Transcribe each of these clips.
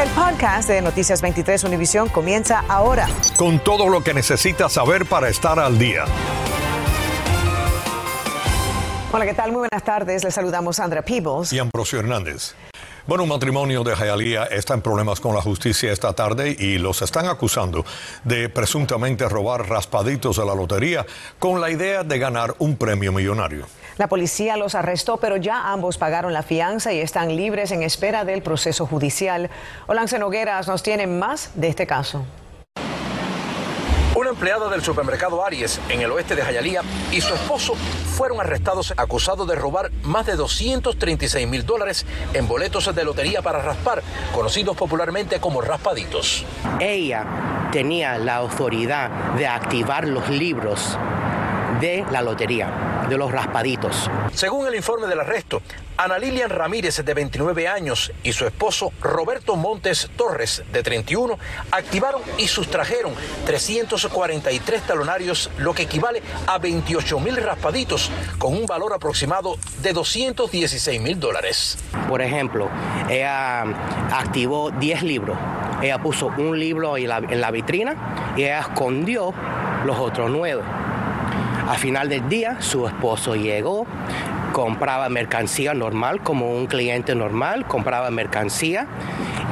El podcast de Noticias 23 Univisión comienza ahora. Con todo lo que necesitas saber para estar al día. Hola, ¿qué tal? Muy buenas tardes. Les saludamos Sandra Peebles y Ambrosio Hernández. Bueno, un matrimonio de Hialeah está en problemas con la justicia esta tarde y los están acusando de presuntamente robar raspaditos de la lotería con la idea de ganar un premio millonario. La policía los arrestó, pero ya ambos pagaron la fianza y están libres en espera del proceso judicial. Olance Nogueras nos tiene más de este caso. Una empleada del supermercado Aries en el oeste de Jayalía y su esposo fueron arrestados acusados de robar más de 236 mil dólares en boletos de lotería para raspar, conocidos popularmente como raspaditos. Ella tenía la autoridad de activar los libros de la lotería, de los raspaditos. Según el informe del arresto, Ana Lilian Ramírez, de 29 años, y su esposo Roberto Montes Torres, de 31, activaron y sustrajeron 343 talonarios, lo que equivale a 28 mil raspaditos, con un valor aproximado de 216 mil dólares. Por ejemplo, ella activó 10 libros. Ella puso un libro en la, en la vitrina y ella escondió los otros nueve. Al final del día, su esposo llegó, compraba mercancía normal como un cliente normal, compraba mercancía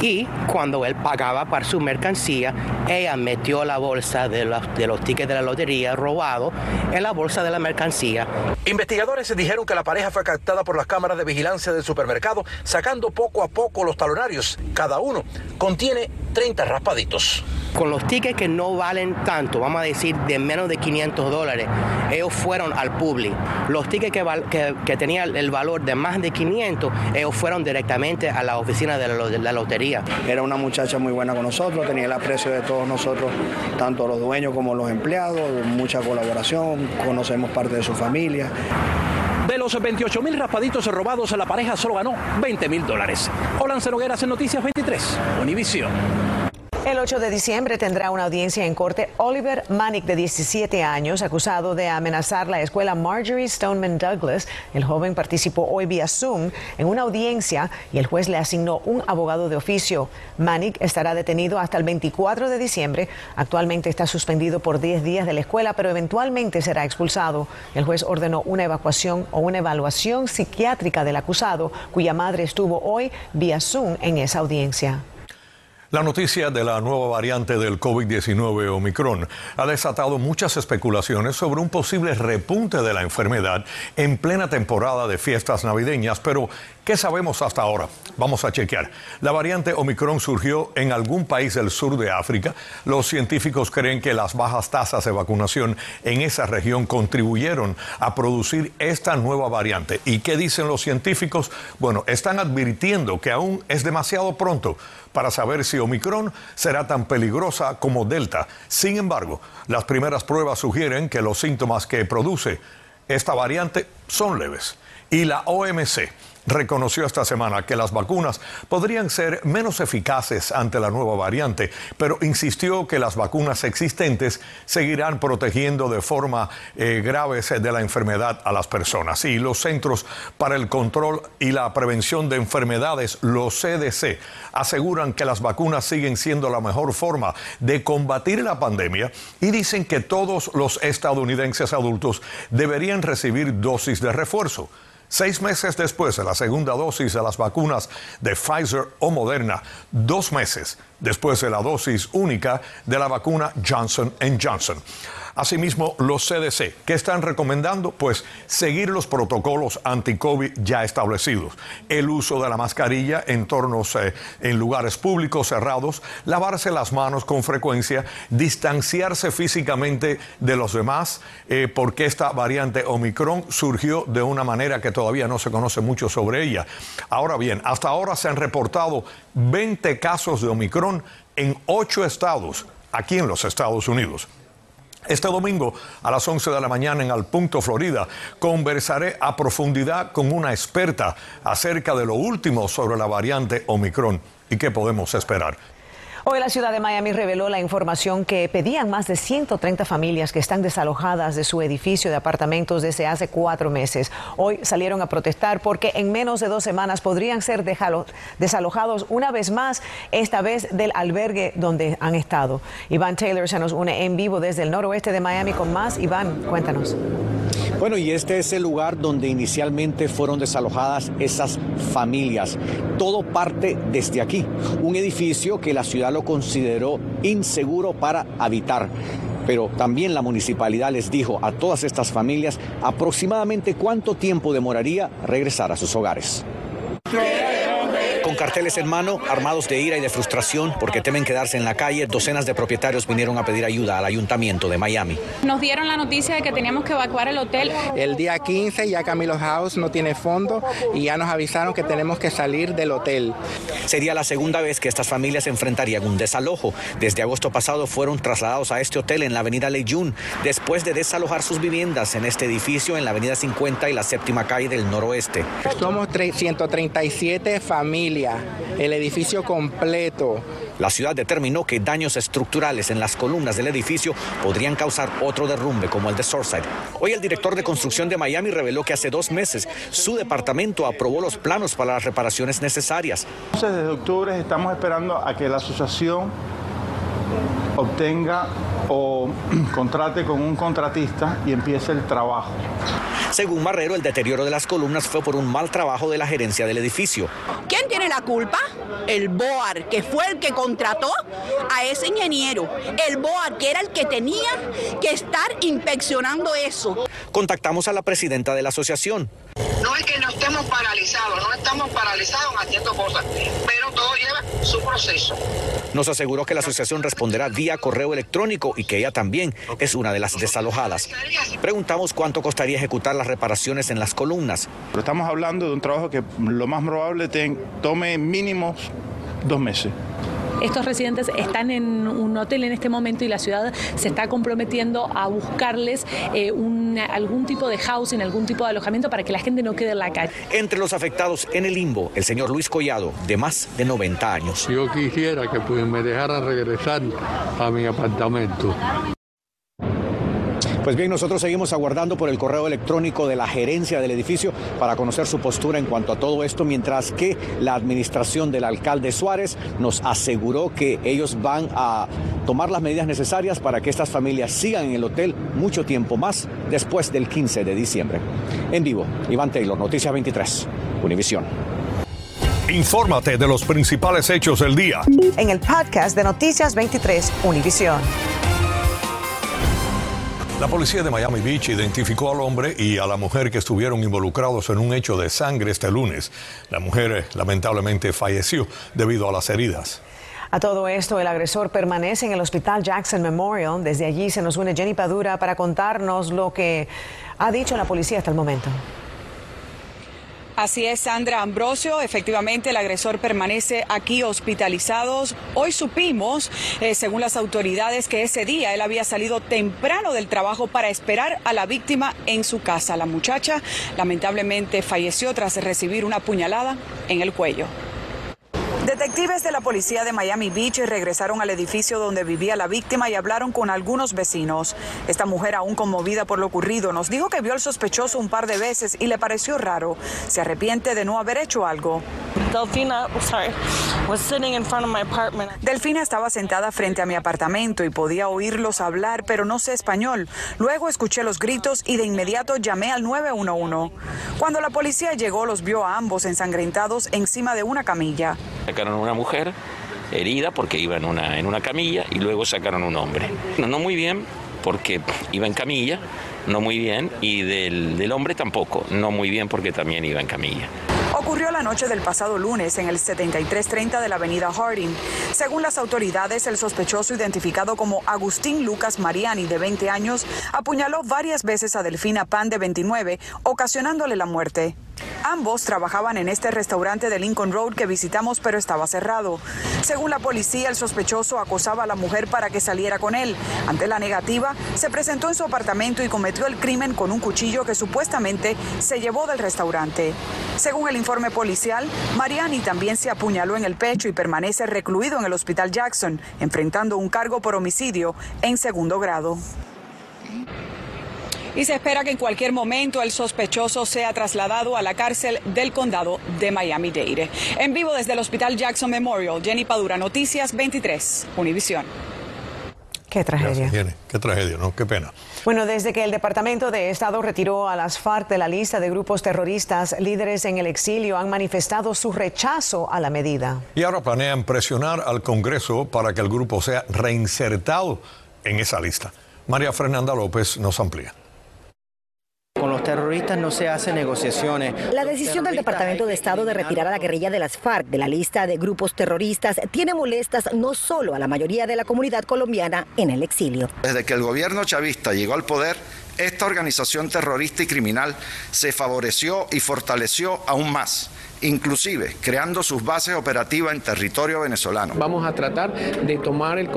y cuando él pagaba para su mercancía, ella metió la bolsa de los, de los tickets de la lotería robado en la bolsa de la mercancía. Investigadores dijeron que la pareja fue captada por las cámaras de vigilancia del supermercado, sacando poco a poco los talonarios. Cada uno contiene 30 raspaditos. Con los tickets que no valen tanto, vamos a decir de menos de 500 dólares, ellos fueron al public. Los tickets que, que, que tenían el valor de más de 500, ellos fueron directamente a la oficina de la, de la lotería. Era una muchacha muy buena con nosotros, tenía el aprecio de todos nosotros, tanto los dueños como los empleados, mucha colaboración, conocemos parte de su familia. De los 28 mil raspaditos robados, la pareja solo ganó 20 mil dólares. Olan Nogueras en Noticias 23, Univisión. El 8 de diciembre tendrá una audiencia en corte Oliver Manick, de 17 años, acusado de amenazar la escuela Marjorie Stoneman Douglas. El joven participó hoy vía Zoom en una audiencia y el juez le asignó un abogado de oficio. Manick estará detenido hasta el 24 de diciembre. Actualmente está suspendido por 10 días de la escuela, pero eventualmente será expulsado. El juez ordenó una evacuación o una evaluación psiquiátrica del acusado, cuya madre estuvo hoy vía Zoom en esa audiencia. La noticia de la nueva variante del COVID-19 Omicron ha desatado muchas especulaciones sobre un posible repunte de la enfermedad en plena temporada de fiestas navideñas, pero ¿qué sabemos hasta ahora? Vamos a chequear. La variante Omicron surgió en algún país del sur de África. Los científicos creen que las bajas tasas de vacunación en esa región contribuyeron a producir esta nueva variante. ¿Y qué dicen los científicos? Bueno, están advirtiendo que aún es demasiado pronto para saber si Omicron será tan peligrosa como Delta. Sin embargo, las primeras pruebas sugieren que los síntomas que produce esta variante son leves. Y la OMC reconoció esta semana que las vacunas podrían ser menos eficaces ante la nueva variante, pero insistió que las vacunas existentes seguirán protegiendo de forma eh, grave de la enfermedad a las personas. Y los Centros para el Control y la Prevención de Enfermedades, los CDC, aseguran que las vacunas siguen siendo la mejor forma de combatir la pandemia y dicen que todos los estadounidenses adultos deberían recibir dosis de refuerzo. Seis meses después de la segunda dosis de las vacunas de Pfizer o Moderna, dos meses después de la dosis única de la vacuna Johnson Johnson. Asimismo, los CDC, ¿qué están recomendando? Pues seguir los protocolos anti-COVID ya establecidos. El uso de la mascarilla en eh, en lugares públicos cerrados, lavarse las manos con frecuencia, distanciarse físicamente de los demás, eh, porque esta variante Omicron surgió de una manera que todavía no se conoce mucho sobre ella. Ahora bien, hasta ahora se han reportado 20 casos de Omicron en ocho estados aquí en los Estados Unidos. Este domingo a las 11 de la mañana en Al Punto, Florida, conversaré a profundidad con una experta acerca de lo último sobre la variante Omicron y qué podemos esperar. Hoy la ciudad de Miami reveló la información que pedían más de 130 familias que están desalojadas de su edificio de apartamentos desde hace cuatro meses. Hoy salieron a protestar porque en menos de dos semanas podrían ser desalojados una vez más, esta vez del albergue donde han estado. Iván Taylor se nos une en vivo desde el noroeste de Miami con más. Iván, cuéntanos. Bueno, y este es el lugar donde inicialmente fueron desalojadas esas familias. Todo parte desde aquí, un edificio que la ciudad lo consideró inseguro para habitar pero también la municipalidad les dijo a todas estas familias aproximadamente cuánto tiempo demoraría regresar a sus hogares carteles en mano, armados de ira y de frustración porque temen quedarse en la calle, docenas de propietarios vinieron a pedir ayuda al ayuntamiento de Miami. Nos dieron la noticia de que teníamos que evacuar el hotel. El día 15 ya Camilo House no tiene fondo y ya nos avisaron que tenemos que salir del hotel. Sería la segunda vez que estas familias enfrentarían un desalojo. Desde agosto pasado fueron trasladados a este hotel en la avenida Leyun después de desalojar sus viviendas en este edificio en la avenida 50 y la séptima calle del noroeste. Somos 137 familias el edificio completo. La ciudad determinó que daños estructurales en las columnas del edificio podrían causar otro derrumbe como el de Surfside. Hoy el director de construcción de Miami reveló que hace dos meses su departamento aprobó los planos para las reparaciones necesarias. Desde octubre estamos esperando a que la asociación obtenga o contrate con un contratista y empiece el trabajo. Según Marrero, el deterioro de las columnas fue por un mal trabajo de la gerencia del edificio. ¿Quién tiene la culpa? El BOAR, que fue el que contrató a ese ingeniero. El BOAR, que era el que tenía que estar inspeccionando eso. Contactamos a la presidenta de la asociación. No es que no estemos paralizados, no estamos paralizados haciendo cosas, pero todo lleva su proceso. Nos aseguró que la asociación responderá vía correo electrónico y que ella también es una de las desalojadas. Preguntamos cuánto costaría ejecutar las reparaciones en las columnas. estamos hablando de un trabajo que lo más probable tome mínimo dos meses. Estos residentes están en un hotel en este momento y la ciudad se está comprometiendo a buscarles eh, algún tipo de housing, algún tipo de alojamiento para que la gente no quede en la calle. Entre los afectados en el limbo, el señor Luis Collado, de más de 90 años. Yo quisiera que pues, me dejaran regresar a mi apartamento. Pues bien, nosotros seguimos aguardando por el correo electrónico de la gerencia del edificio para conocer su postura en cuanto a todo esto, mientras que la administración del alcalde Suárez nos aseguró que ellos van a tomar las medidas necesarias para que estas familias sigan en el hotel mucho tiempo más después del 15 de diciembre. En vivo, Iván Taylor, Noticias 23, Univisión. Infórmate de los principales hechos del día. En el podcast de Noticias 23, Univisión. La policía de Miami Beach identificó al hombre y a la mujer que estuvieron involucrados en un hecho de sangre este lunes. La mujer eh, lamentablemente falleció debido a las heridas. A todo esto, el agresor permanece en el hospital Jackson Memorial. Desde allí se nos une Jenny Padura para contarnos lo que ha dicho la policía hasta el momento. Así es, Sandra Ambrosio. Efectivamente, el agresor permanece aquí hospitalizado. Hoy supimos, eh, según las autoridades, que ese día él había salido temprano del trabajo para esperar a la víctima en su casa. La muchacha lamentablemente falleció tras recibir una puñalada en el cuello. Detectives de la policía de Miami Beach regresaron al edificio donde vivía la víctima y hablaron con algunos vecinos. Esta mujer, aún conmovida por lo ocurrido, nos dijo que vio al sospechoso un par de veces y le pareció raro. Se arrepiente de no haber hecho algo. Delfina, sorry, was sitting in front of my apartment. Delfina estaba sentada frente a mi apartamento y podía oírlos hablar, pero no sé español. Luego escuché los gritos y de inmediato llamé al 911. Cuando la policía llegó, los vio a ambos ensangrentados encima de una camilla. Una mujer herida porque iba en una, en una camilla y luego sacaron un hombre. No, no muy bien porque iba en camilla, no muy bien, y del, del hombre tampoco, no muy bien porque también iba en camilla. Ocurrió la noche del pasado lunes en el 7330 de la avenida Harding. Según las autoridades, el sospechoso identificado como Agustín Lucas Mariani, de 20 años, apuñaló varias veces a Delfina Pan, de 29, ocasionándole la muerte. Ambos trabajaban en este restaurante de Lincoln Road que visitamos pero estaba cerrado. Según la policía, el sospechoso acosaba a la mujer para que saliera con él. Ante la negativa, se presentó en su apartamento y cometió el crimen con un cuchillo que supuestamente se llevó del restaurante. Según el informe policial, Mariani también se apuñaló en el pecho y permanece recluido en el hospital Jackson, enfrentando un cargo por homicidio en segundo grado y se espera que en cualquier momento el sospechoso sea trasladado a la cárcel del condado de Miami-Dade. En vivo desde el Hospital Jackson Memorial, Jenny Padura, Noticias 23, Univisión. Qué tragedia. Qué tragedia, ¿no? Qué pena. Bueno, desde que el Departamento de Estado retiró a las FARC de la lista de grupos terroristas, líderes en el exilio han manifestado su rechazo a la medida. Y ahora planean presionar al Congreso para que el grupo sea reinsertado en esa lista. María Fernanda López nos amplía. Con los terroristas no se hacen negociaciones. La decisión del Departamento de Estado de retirar a la guerrilla de las FARC de la lista de grupos terroristas tiene molestas no solo a la mayoría de la comunidad colombiana en el exilio. Desde que el gobierno chavista llegó al poder, esta organización terrorista y criminal se favoreció y fortaleció aún más inclusive creando sus bases operativas en territorio venezolano. Vamos a tratar de tomar el,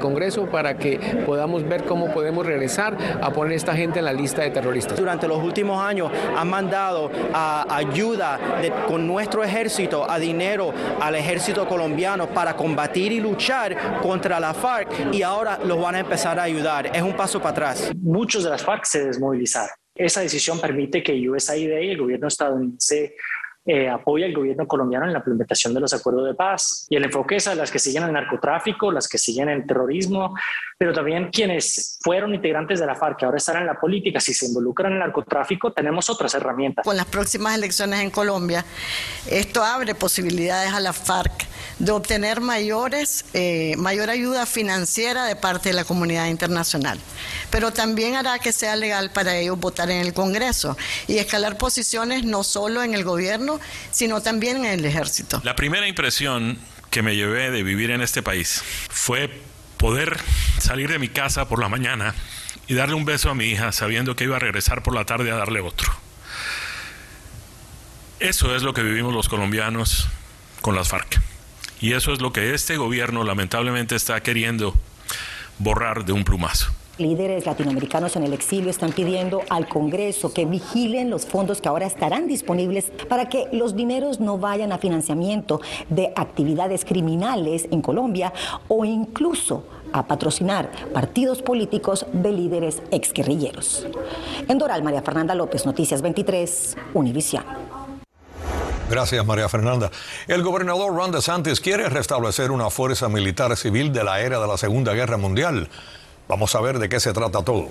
Congreso para que podamos ver cómo podemos regresar a poner a esta gente en la lista de terroristas. Durante los últimos años han mandado ayuda con nuestro ejército, a dinero al ejército colombiano para combatir y luchar contra la FARC y ahora los van a empezar a ayudar. Es un paso para atrás. Muchos de las FARC se desmovilizaron. Esa decisión permite que USAID y el gobierno estadounidense eh, apoya al gobierno colombiano en la implementación de los acuerdos de paz. Y el enfoque es a las que siguen el narcotráfico, las que siguen el terrorismo, pero también quienes fueron integrantes de la FARC, que ahora están en la política, si se involucran en el narcotráfico, tenemos otras herramientas. Con las próximas elecciones en Colombia, esto abre posibilidades a la FARC de obtener mayores, eh, mayor ayuda financiera de parte de la comunidad internacional, pero también hará que sea legal para ellos votar en el Congreso y escalar posiciones no solo en el gobierno, sino también en el ejército. La primera impresión que me llevé de vivir en este país fue poder salir de mi casa por la mañana y darle un beso a mi hija sabiendo que iba a regresar por la tarde a darle otro. Eso es lo que vivimos los colombianos con las FARC. Y eso es lo que este gobierno lamentablemente está queriendo borrar de un plumazo líderes latinoamericanos en el exilio están pidiendo al Congreso que vigilen los fondos que ahora estarán disponibles para que los dineros no vayan a financiamiento de actividades criminales en Colombia o incluso a patrocinar partidos políticos de líderes exguerrilleros. En Doral, María Fernanda López, Noticias 23, Univisión. Gracias, María Fernanda. El gobernador Ron DeSantis quiere restablecer una fuerza militar civil de la era de la Segunda Guerra Mundial. Vamos a ver de qué se trata todo.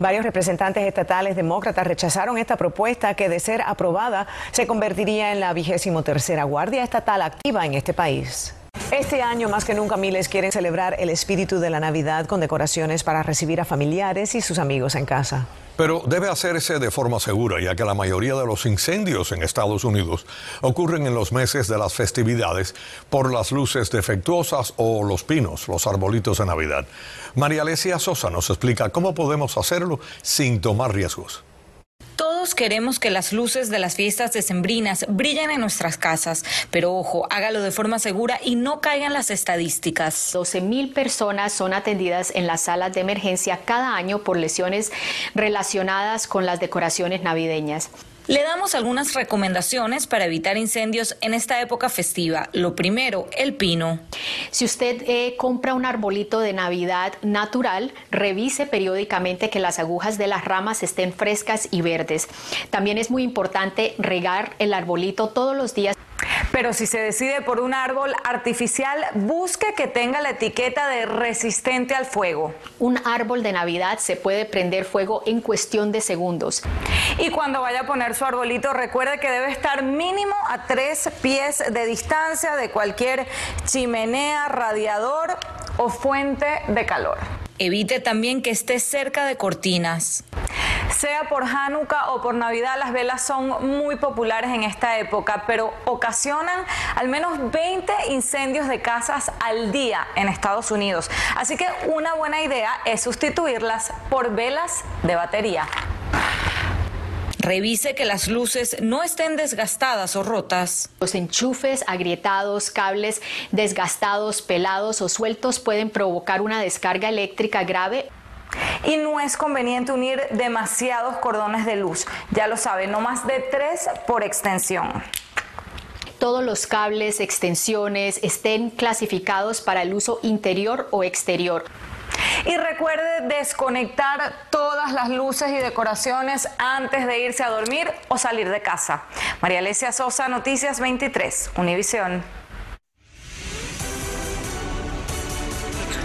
Varios representantes estatales demócratas rechazaron esta propuesta que, de ser aprobada, se convertiría en la vigésimo tercera guardia estatal activa en este país. Este año más que nunca miles quieren celebrar el espíritu de la Navidad con decoraciones para recibir a familiares y sus amigos en casa. Pero debe hacerse de forma segura, ya que la mayoría de los incendios en Estados Unidos ocurren en los meses de las festividades por las luces defectuosas o los pinos, los arbolitos de Navidad. María Alesia Sosa nos explica cómo podemos hacerlo sin tomar riesgos. Queremos que las luces de las fiestas decembrinas brillen en nuestras casas, pero ojo, hágalo de forma segura y no caigan las estadísticas. 12 mil personas son atendidas en las salas de emergencia cada año por lesiones relacionadas con las decoraciones navideñas. Le damos algunas recomendaciones para evitar incendios en esta época festiva. Lo primero, el pino. Si usted eh, compra un arbolito de Navidad natural, revise periódicamente que las agujas de las ramas estén frescas y verdes. También es muy importante regar el arbolito todos los días. Pero si se decide por un árbol artificial, busque que tenga la etiqueta de resistente al fuego. Un árbol de Navidad se puede prender fuego en cuestión de segundos. Y cuando vaya a poner su arbolito, recuerde que debe estar mínimo a tres pies de distancia de cualquier chimenea, radiador o fuente de calor. Evite también que esté cerca de cortinas. Sea por Hanukkah o por Navidad, las velas son muy populares en esta época, pero ocasionan al menos 20 incendios de casas al día en Estados Unidos. Así que una buena idea es sustituirlas por velas de batería. Revise que las luces no estén desgastadas o rotas. Los enchufes agrietados, cables desgastados, pelados o sueltos pueden provocar una descarga eléctrica grave y no es conveniente unir demasiados cordones de luz. Ya lo sabe, no más de tres por extensión todos los cables, extensiones estén clasificados para el uso interior o exterior. Y recuerde desconectar todas las luces y decoraciones antes de irse a dormir o salir de casa. María Alesia Sosa, Noticias 23, Univisión.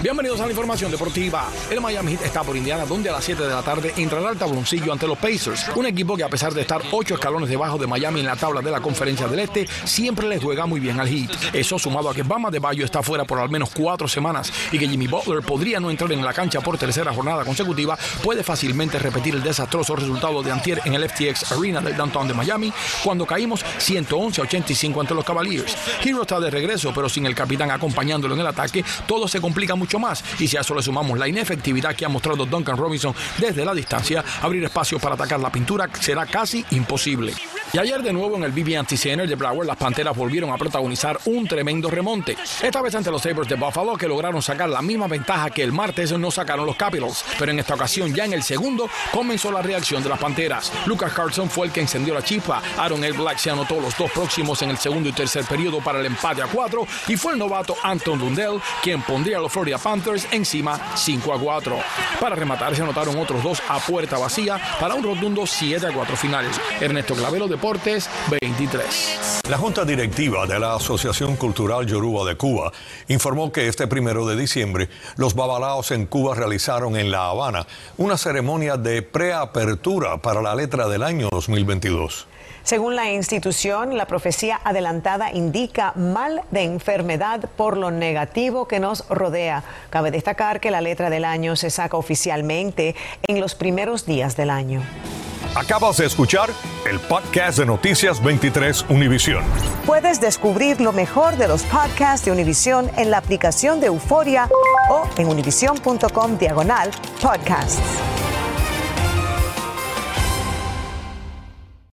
Bienvenidos a la información deportiva. El Miami Heat está por Indiana, donde a las 7 de la tarde entrará al tabloncillo ante los Pacers, un equipo que a pesar de estar 8 escalones debajo de Miami en la tabla de la Conferencia del Este, siempre le juega muy bien al Heat. Eso sumado a que Bama de Bayo está fuera por al menos cuatro semanas y que Jimmy Butler podría no entrar en la cancha por tercera jornada consecutiva, puede fácilmente repetir el desastroso resultado de antier en el FTX Arena del downtown de Miami, cuando caímos 111 a 85 ante los Cavaliers. Hero está de regreso, pero sin el capitán acompañándolo en el ataque, todo se complica mucho más. Y si a eso le sumamos la inefectividad que ha mostrado Duncan Robinson desde la distancia, abrir espacio para atacar la pintura será casi imposible. Y ayer de nuevo en el BB Center de Broward, las Panteras volvieron a protagonizar un tremendo remonte. Esta vez ante los Sabres de Buffalo que lograron sacar la misma ventaja que el martes no sacaron los Capitals. Pero en esta ocasión, ya en el segundo, comenzó la reacción de las Panteras. Lucas Carlson fue el que encendió la chispa. Aaron El Black se anotó los dos próximos en el segundo y tercer periodo para el empate a cuatro. Y fue el novato Anton Lundell quien pondría a los Florida Panthers encima 5 a 4. Para rematar se anotaron otros dos a puerta vacía para un rotundo 7 a 4 finales. Ernesto Clavelo de Deportes 23. La Junta Directiva de la Asociación Cultural Yoruba de Cuba informó que este primero de diciembre los babalaos en Cuba realizaron en La Habana una ceremonia de preapertura para la letra del año 2022. Según la institución, la profecía adelantada indica mal de enfermedad por lo negativo que nos rodea. Cabe destacar que la letra del año se saca oficialmente en los primeros días del año. Acabas de escuchar el podcast de Noticias 23 Univisión. Puedes descubrir lo mejor de los podcasts de Univisión en la aplicación de Euforia o en univision.com diagonal podcasts.